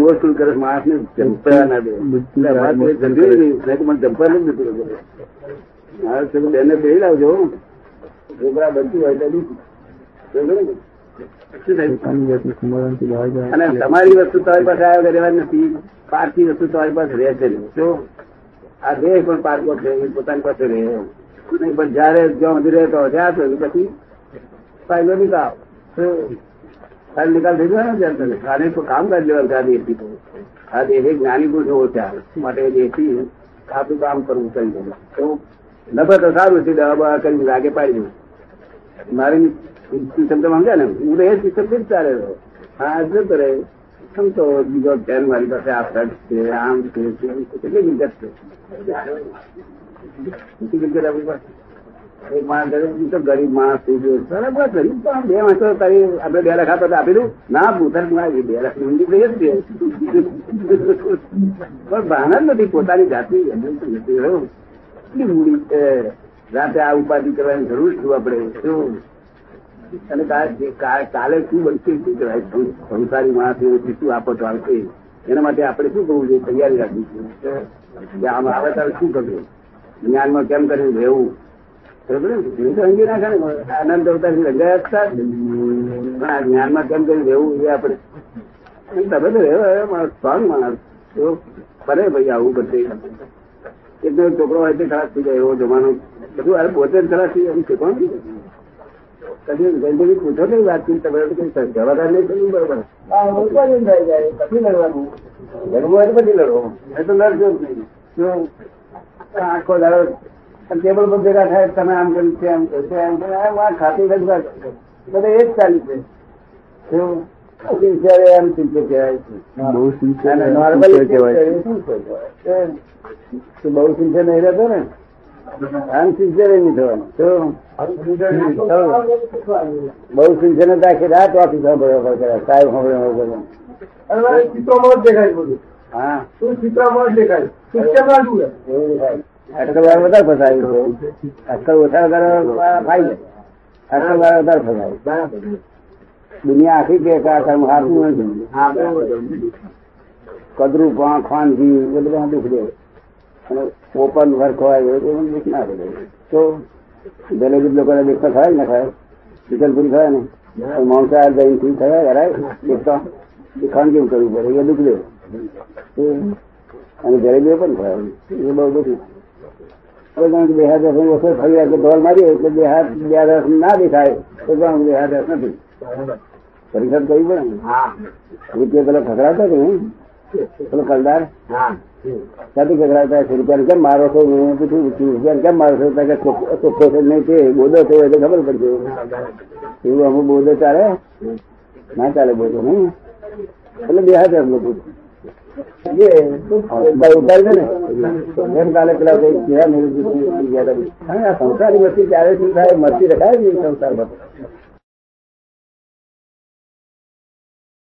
ઓવરસ્કૂલ કરે માણસ ને જંપવા ના દે. નહીં. મને જંપવા નથી દીધું મારે છે બેને લાવજો. છોકરા બનતું હોય તો અને તમારી વસ્તુ તમારી પાસે આવ્યા રહેવા નથી. પારકી વસ્તુ તમારી પાસે રહે છે. શું આ દેહ પણ પારકો છે એ પોતાની પાસે રહે. નહીં પણ જયારે જ્યાં સુધી રહેતો જ્યાં સુધી પછી ફાયદો નિકાલ શું? ફાઇલ નિકાલ થઈ ગયો ને ત્યાં સુધી. આને તો કામ કરી લેવાનું આ દેહથી તો. આ એ જ્ઞાની પુરુષો ત્યાં માટે એસી ખાતું કામ કરવું કરી દેવું તો નફા તો સારું છે, દવા બવા કરીને લાગે પાડી દઉં મારી સિસ્ટમ તો માંગે ને હું તો એ સિસ્ટમથી જ ચાલે. હા જતો રહે તો બીજો ધ્યાન મારી પાસે આ ફ્રેન્ડ છે, આમ છે, તેમ. કેટલી મિલકત છે આપણી પાસે ગરીબ માણસ થઈ ગયો સરસ ગરીબ તો આમ બે માણસ તારી આપણે બે લાખ આપતા આપી દઉં. ના આવી બે લાખ ઊંડી થઈ જ પણ ભાન જ નથી, પોતાની જાતની. કેટલી મૂડી રાતે આ ઉપાધિ કરવાની જરૂર છું આપણે? શું? અને કાલે શું બનશે, શું કહેવાય? સંસારી માણસ શું આપતો આવશે? એના માટે આપણે શું કરવું જોઈએ? તૈયારી રાખવી છે આમ આવે ત્યારે શું કરવું? જ્ઞાનમાં કેમ કરીને રહેવું? આનંદ અવતારથી રંગાયા હતા પણ આ જ્ઞાનમાં કેમ કરીને રહેવું એ આપણે તમે તો રહેવા સ્ટ્રોંગ માણસ તો કરે ભાઈ આવું બધે એકનો છોકરો હોય તે ખરાબ થઈ જાય એવો જમાનો બધું અરે પોતે જ ખરાબ થઈ જાય કોણ કદી જલ્દી પૂછો કઈ વાતચીત તમે કઈ જવાદાર નહીં કર્યું બરોબર પછી લડવાનું લડવું હોય તો પછી લડવો એ તો લડજો જ નહીં આખો દાડો ટેબલ પર ભેગા થાય તમે આમ કર્યું છે આમ કરશે આમ કર્યું ખાતી લગભગ બધે એ જ ચાલી છે. બહુ સિન્સિયર નહીં રહેતો ને. અનસિન્સિયર નહીં થવાનું. બહુ સિન્સિયર નથી આખી રાત સાંભળવા પડે સાહેબ સાંભળવા પડે દેખાય હા. શું ચિત્રમાં દેખાય એવું થાય. અટકલ વાર વધારે ફસાયું છે. અટકલ ઓછા વધારે ફાઈ અટકલ વાર વધારે ફસાય દુનિયા આખી કે કામ હાથું નથી કદરું પાંખ ખાનગી એ બધા દુઃખ દે અને ઓપન વર્ક હોય, એ બધું દુઃખ ના દે તો દરેક લોકોને દેખતો થાય ને ખાય શીતલપુરી થાય ને માંસાહાર દહીં થી થયા કરાય એક તો એ ખાનગી કરવું પડે, એ દુઃખ દે અને જલેબીઓ પણ ખરાબ એ બહુ બધું હવે કારણ કે બે હાથ રસ ઓછો ફરી વાર ઢોલ મારીએ એટલે બે હાથ બે હાથ રસ ના દેખાય તો પણ બે હાથ રસ નથી. પરિષદ કહ્યું પણ રૂપિયા પેલા ખસડાતો કે પેલો કલદાર? ક્યાંથી ખસડાતા છે રૂપિયા કેમ મારો છો? હું પૂછું રૂપિયા કેમ મારો છો? કે ચોખ્ખો છે નહીં તે બોધો થયો એટલે ખબર પડશે એવું અમુક બોધો ચાલે? ના ચાલે બોધો નહીં. એટલે બે હાથ રસ લોકો સંસારી મસ્તી ક્યારે શું થાય મસ્તી રખાય સંસાર સંસારમાં